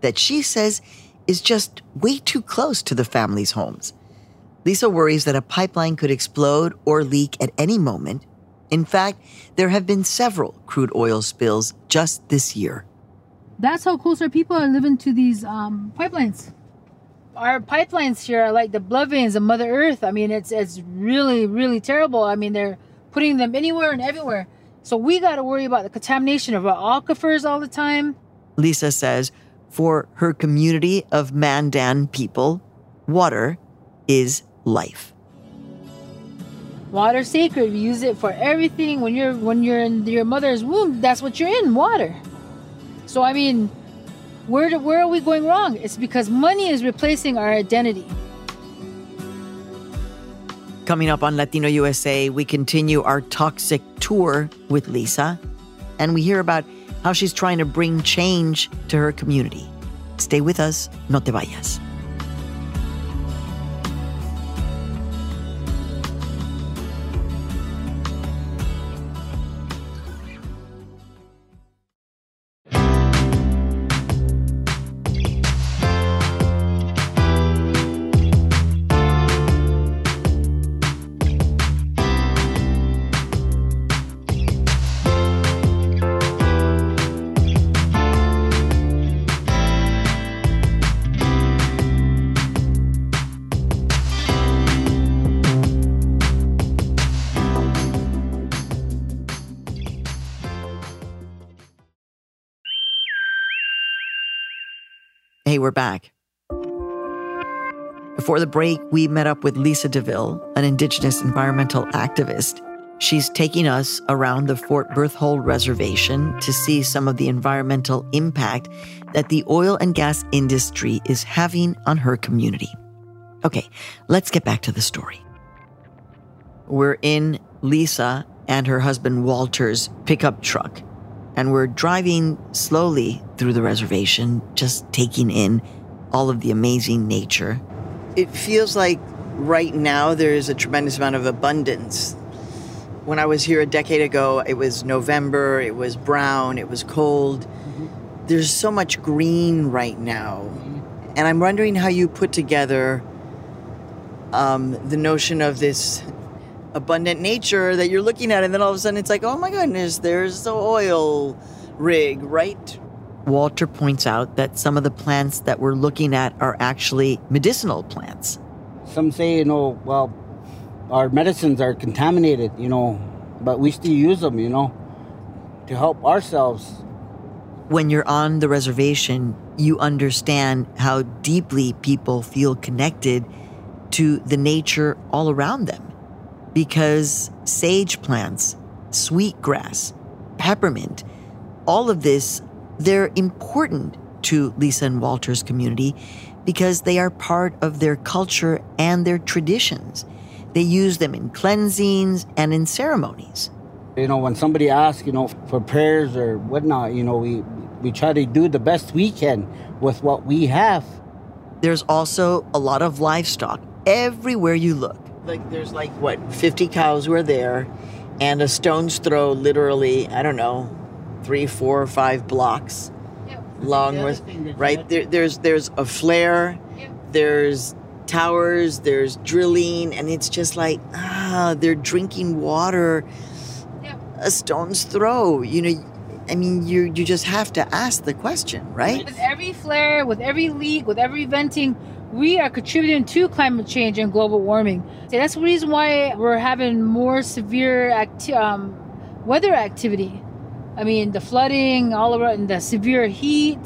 S3: that she says is just way too close to the family's homes. Lisa worries that a pipeline could explode or leak at any moment. In fact, there have been several crude oil spills just this year.
S15: That's how close our people are living to these um, pipelines. Our pipelines here are like the blood veins of Mother Earth. I mean, it's it's really really terrible. I mean, they're putting them anywhere and everywhere. So we got to worry about the contamination of our aquifers all the time.
S3: Lisa says for her community of Mandan people, water is life.
S15: Water sacred. We use it for everything. When you're when you're in your mother's womb, that's what you're in, water. So I mean, where do, where are we going wrong? It's because money is replacing our identity.
S3: Coming up on Latino USA, we continue our toxic tour with Lisa, and we hear about how she's trying to bring change to her community. Stay with us, no te vayas. Hey, we're back. Before the break, we met up with Lisa DeVille, an Indigenous environmental activist. She's taking us around the Fort Berthold Reservation to see some of the environmental impact that the oil and gas industry is having on her community. Okay, let's get back to the story. We're in Lisa and her husband Walter's pickup truck, and we're driving slowly through the reservation, just taking in all of the amazing nature. It feels like right now there's a tremendous amount of abundance. When I was here a decade ago, it was November, it was brown, it was cold. There's so much green right now. And I'm wondering how you put together um, the notion of this abundant nature that you're looking at, and then all of a sudden it's like, oh my goodness, there's the oil rig, right? Walter points out that some of the plants that we're looking at are actually medicinal plants.
S17: Some say, you know, well, our medicines are contaminated, you know, but we still use them, you know, to help ourselves.
S3: When you're on the reservation, you understand how deeply people feel connected to the nature all around them. Because sage plants, sweetgrass, peppermint, all of this, they're important to Lisa and Walter's community because they are part of their culture and their traditions. They use them in cleansings and in ceremonies.
S17: You know, when somebody asks, you know, for prayers or whatnot, you know, we we try to do the best we can with what we have.
S3: There's also a lot of livestock everywhere you look. Like there's like what, 50 cows were there and a stone's throw literally, I don't know, three, four, or five blocks long with right? there, there's there's a flare there's towers there's drilling and it's just like ah they're drinking water. A stone's throw you know i mean you you just have to ask the question right?
S15: With every flare, with every leak, with every venting, we are contributing to climate change and global warming. So that's the reason why we're having more severe acti- um, weather activity. I mean, the flooding all around, the severe heat.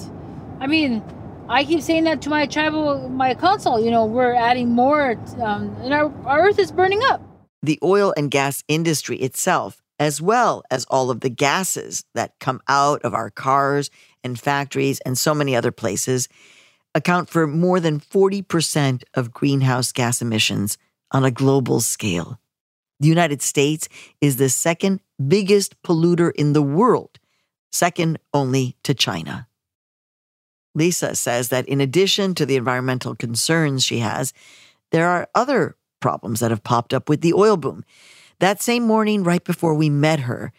S15: I mean, I keep saying that to my tribal, my council. You know, we're adding more, um, and our, our earth is burning up.
S3: the oil and gas industry itself, as well as all of the gases that come out of our cars and factories and so many other places, account for more than 40% of greenhouse gas emissions on a global scale. The United States is the second biggest polluter in the world, second only to China. Lisa says that in addition to the environmental concerns she has, there are other problems that have popped up with the oil boom. That same morning, right before we met her,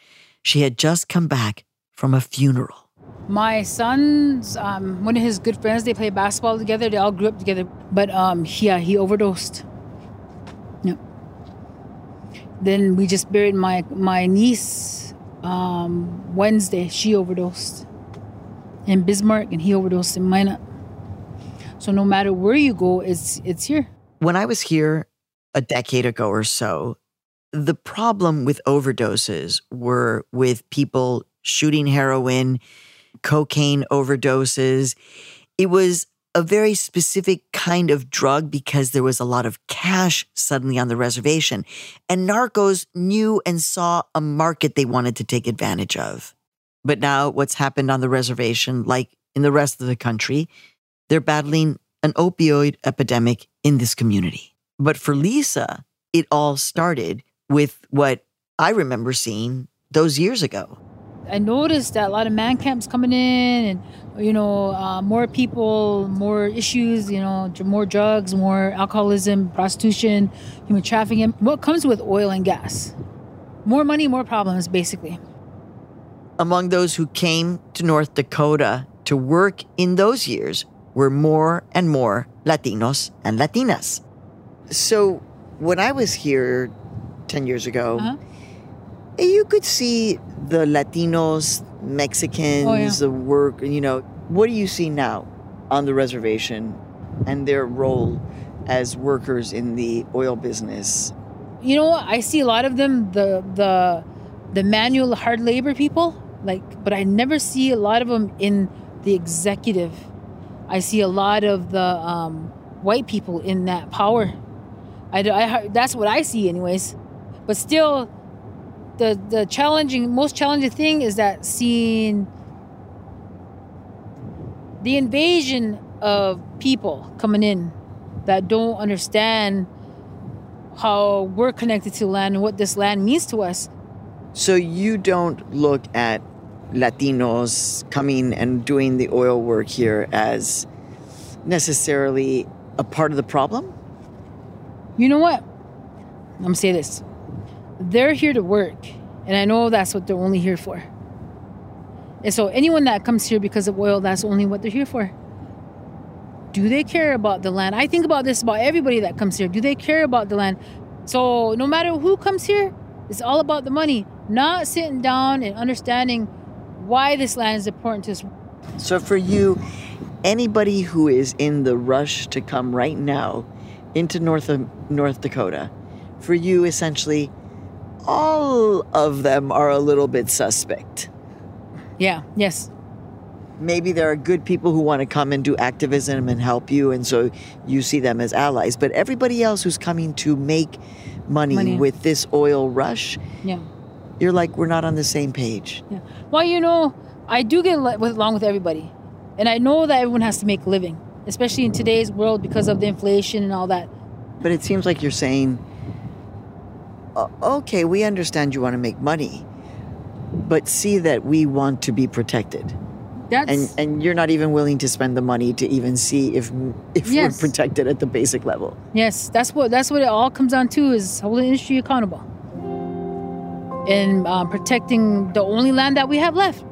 S3: she had just come back from a funeral.
S15: My son's um, one of his good friends. They play basketball together. They all grew up together. But um, yeah, he overdosed. Yeah. Then we just buried my my niece um, Wednesday. She overdosed in Bismarck, and he overdosed in Minot. So no matter where you go, it's it's here.
S3: When I was here a decade ago or so, the problem with overdoses were with people shooting heroin, cocaine overdoses. It was a very specific kind of drug because there was a lot of cash suddenly on the reservation. And narcos knew and saw a market they wanted to take advantage of. But now, what's happened on the reservation, like in the rest of the country, they're battling an opioid epidemic in this community. But for Lisa, it all started with what I remember seeing those years ago.
S15: I noticed that a lot of man camps coming in and you know uh, more people more issues you know more drugs more alcoholism prostitution human trafficking what comes with oil and gas. More money more problems basically.
S3: Among those who came to north dakota to work in those years were more and more latinos and latinas. So when i was here 10 years ago uh-huh. You could see the latinos Mexicans, oh, yeah. the work, you know, what do you see now on the reservation and their role as workers in the oil business?
S15: You know, I see a lot of them the the the manual hard labor people, like but I never see a lot of them in the executive. I see a lot of the um, white people in that power. I, I that's what I see anyways. But still the the challenging most challenging thing is that seeing the invasion of people coming in that don't understand how we're connected to land and what this land means to us.
S3: So you don't look at Latinos coming and doing the oil work here as necessarily a part of the problem?
S15: You know what? I'm gonna say this they're here to work, and I know that's what they're only here for. And so, anyone that comes here because of oil, that's only what they're here for. Do they care about the land? I think about this about everybody that comes here. Do they care about the land? So, no matter who comes here, it's all about the money, not sitting down and understanding why this land is important to us.
S3: So, for you, anybody who is in the rush to come right now into North, North Dakota, for you, essentially, all of them are a little bit suspect.
S15: Yeah, yes.
S3: Maybe there are good people who want to come and do activism and help you, and so you see them as allies. But everybody else who's coming to make money, money. with this oil rush,
S15: yeah.
S3: you're like, we're not on the same page.
S15: Yeah. Well, you know, I do get along with everybody. And I know that everyone has to make a living, especially in today's world because of the inflation and all that.
S3: But it seems like you're saying okay, we understand you want to make money, but see that we want to be protected.
S15: That's,
S3: and and you're not even willing to spend the money to even see if if yes. we're protected at the basic level.
S15: Yes, that's what that's what it all comes down to is holding industry accountable and uh, protecting the only land that we have left.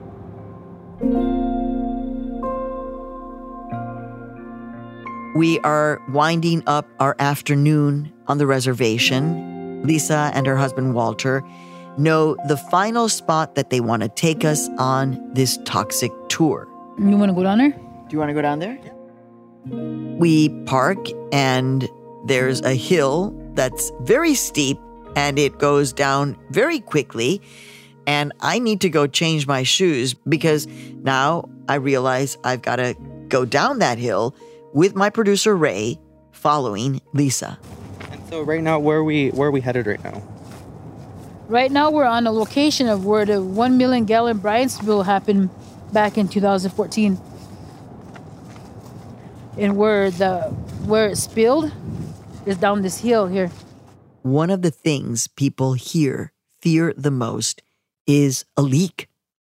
S3: We are winding up our afternoon on the reservation Lisa and her husband Walter know the final spot that they want to take us on this toxic tour.
S15: You want to go down there? Do
S3: you want to go down there? We park, and there's a hill that's very steep and it goes down very quickly. And I need to go change my shoes because now I realize I've got to go down that hill with my producer Ray following Lisa.
S18: So right now, where are we where are we headed right now?
S15: Right now, we're on a location of where the one million gallon brine spill happened back in 2014, and where the where it spilled is down this hill here.
S3: One of the things people here fear the most is a leak,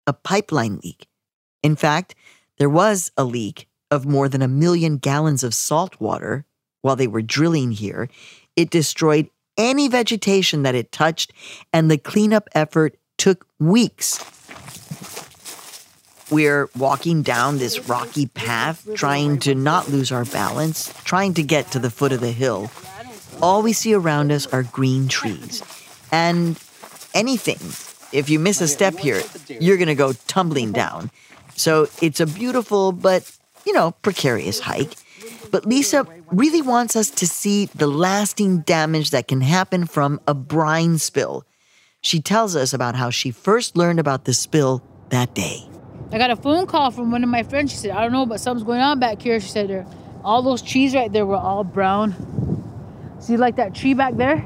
S3: a pipeline leak. In fact, there was a leak of more than a million gallons of salt water while they were drilling here it destroyed any vegetation that it touched, and the cleanup effort took weeks. We're walking down this rocky path, trying to not lose our balance, trying to get to the foot of the hill. All we see around us are green trees. And anything, if you miss a step here, you're going to go tumbling down. So it's a beautiful but, you know, precarious hike. But Lisa really wants us to see the lasting damage that can happen from a brine spill. She tells us about how she first learned about the spill that day.
S15: I got a phone call from one of my friends. She said, I don't know, but something's going on back here. She said, there, all those trees right there were all brown. See, like that tree back there?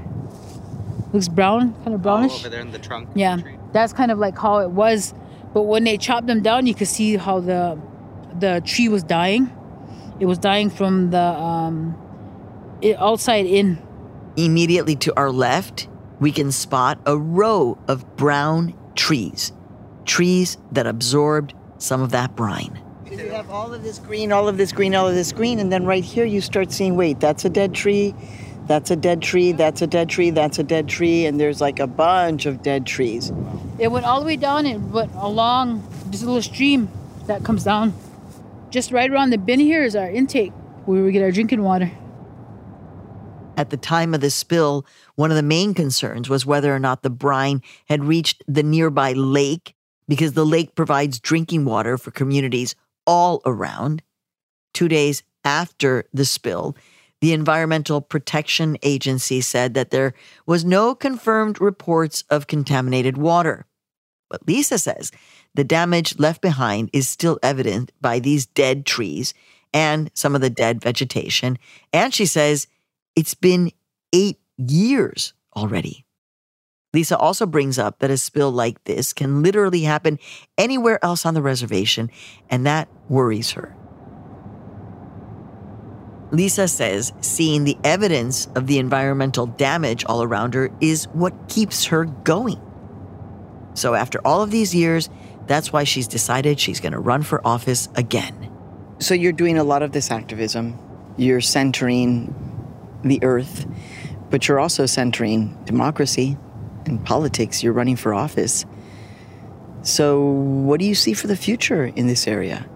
S15: Looks brown, kind of brownish.
S18: Oh, over there in the trunk.
S15: Yeah, that's kind of like how it was. But when they chopped them down, you could see how the the tree was dying. It was dying from the um, it, outside in.
S3: Immediately to our left, we can spot a row of brown trees, trees that absorbed some of that brine.
S2: You have all of this green, all of this green, all of this green, and then right here you start seeing wait, that's a dead tree, that's a dead tree, that's a dead tree, that's a dead tree, and there's like a bunch of dead trees.
S15: It went all the way down it went along this little stream that comes down. Just right around the bin here is our intake where we get our drinking water.
S3: At the time of the spill, one of the main concerns was whether or not the brine had reached the nearby lake because the lake provides drinking water for communities all around. Two days after the spill, the Environmental Protection Agency said that there was no confirmed reports of contaminated water. But Lisa says the damage left behind is still evident by these dead trees and some of the dead vegetation. And she says it's been eight years already. Lisa also brings up that a spill like this can literally happen anywhere else on the reservation, and that worries her. Lisa says seeing the evidence of the environmental damage all around her is what keeps her going. So, after all of these years, that's why she's decided she's going to run for office again.
S2: So you're doing a lot of this activism. You're centering the earth, but you're also centering democracy and politics. You're running for office. So, what do you see for the future in this area?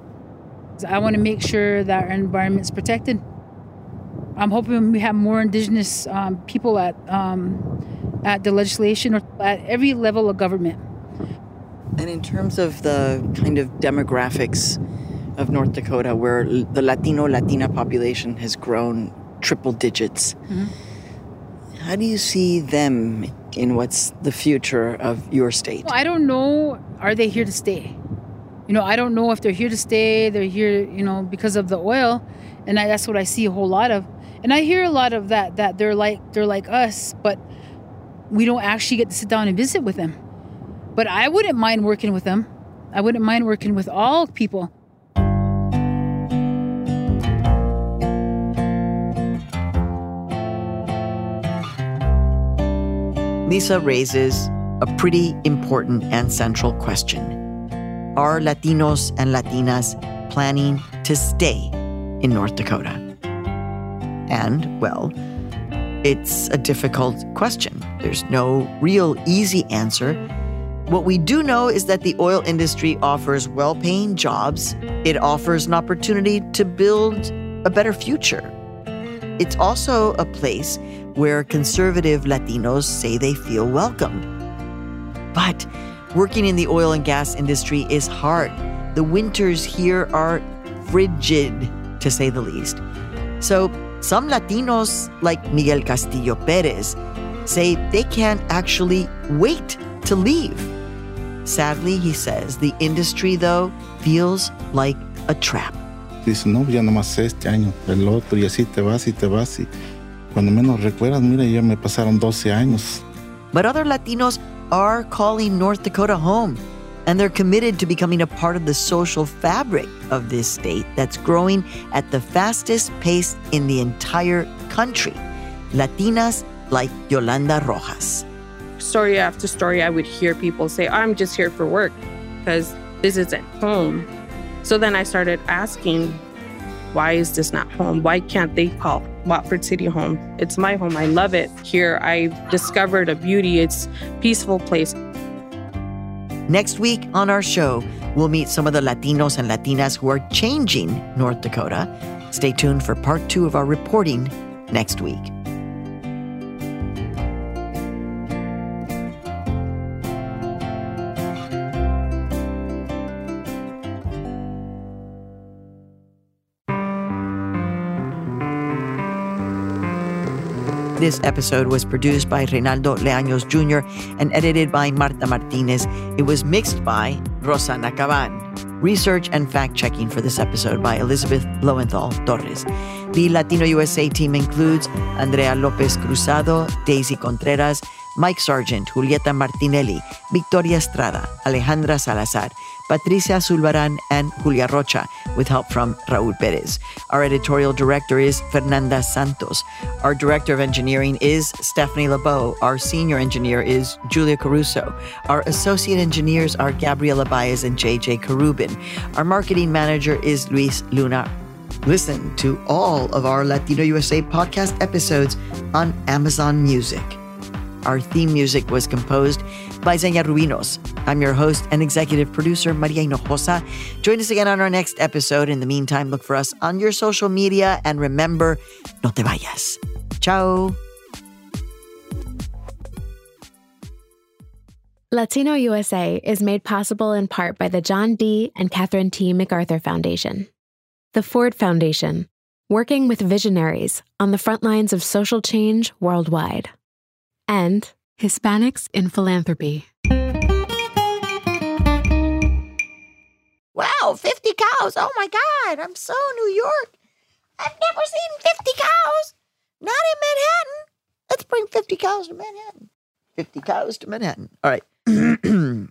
S15: I want to make sure that our environment's protected. I'm hoping we have more indigenous um, people at um, at the legislation or at every level of government.
S2: And in terms of the kind of demographics of North Dakota, where the Latino Latina population has grown triple digits,
S15: Mhm.
S2: how do you see them in what's the future of your state?
S15: Well, I don't know. Are they here to stay? You know, I don't know if they're here to stay. They're here, you know, because of the oil, and I, that's what I see a whole lot of. And I hear a lot of that. That they're like they're like us, but we don't actually get to sit down and visit with them. But I wouldn't mind working with them. I wouldn't mind working with all people.
S3: Lisa raises a pretty important and central question Are Latinos and Latinas planning to stay in North Dakota? And, well, it's a difficult question. There's no real easy answer. What we do know is that the oil industry offers well paying jobs, it offers an opportunity to build a better future. It's also a place where conservative Latinos say they feel welcome. But working in the oil and gas industry is hard. The winters here are frigid, to say the least. So, some Latinos, like Miguel Castillo Perez, say they can't actually wait to leave. Sadly, he says, the industry, though, feels like a trap.
S19: Dice, no, ya nomás este año, el otro, y así te vas y te vas. Y cuando menos recuerdas, mira, ya me pasaron 12 años.
S3: But other Latinos are calling North Dakota home, and they're committed to becoming a part of the social fabric of this state that's growing at the fastest pace in the entire country. Latinas like Yolanda Rojas.
S20: Story after story, I would hear people say, I'm just here for work because this isn't home. So then I started asking, why is this not home? Why can't they call Watford City home? It's my home. I love it. Here, I discovered a beauty. It's a peaceful place.
S3: Next week on our show, we'll meet some of the Latinos and Latinas who are changing North Dakota. Stay tuned for part two of our reporting next week. This episode was produced by Reynaldo Leaños Jr. and edited by Marta Martinez. It was mixed by Rosana Caban. Research and fact checking for this episode by Elizabeth Lowenthal Torres. The Latino USA team includes Andrea Lopez Cruzado, Daisy Contreras, Mike Sargent, Julieta Martinelli, Victoria Estrada, Alejandra Salazar, Patricia Sulbarán, and Julia Rocha, with help from Raul Perez. Our editorial director is Fernanda Santos. Our director of engineering is Stephanie Lebow. Our senior engineer is Julia Caruso. Our associate engineers are Gabriela Baez and JJ Carubin. Our marketing manager is Luis Luna. Listen to all of our Latino USA podcast episodes on Amazon Music. Our theme music was composed by Xenia Rubinos. I'm your host and executive producer, Maria Hinojosa. Join us again on our next episode. In the meantime, look for us on your social media and remember, no te vayas. Ciao.
S21: Latino USA is made possible in part by the John D. and Catherine T. MacArthur Foundation, the Ford Foundation, working with visionaries on the front lines of social change worldwide and Hispanics in Philanthropy.
S3: Wow, 50 cows. Oh my God, I'm so New York. I've never seen 50 cows. Not in Manhattan. Let's bring 50 cows to Manhattan. 50 cows to Manhattan. All right.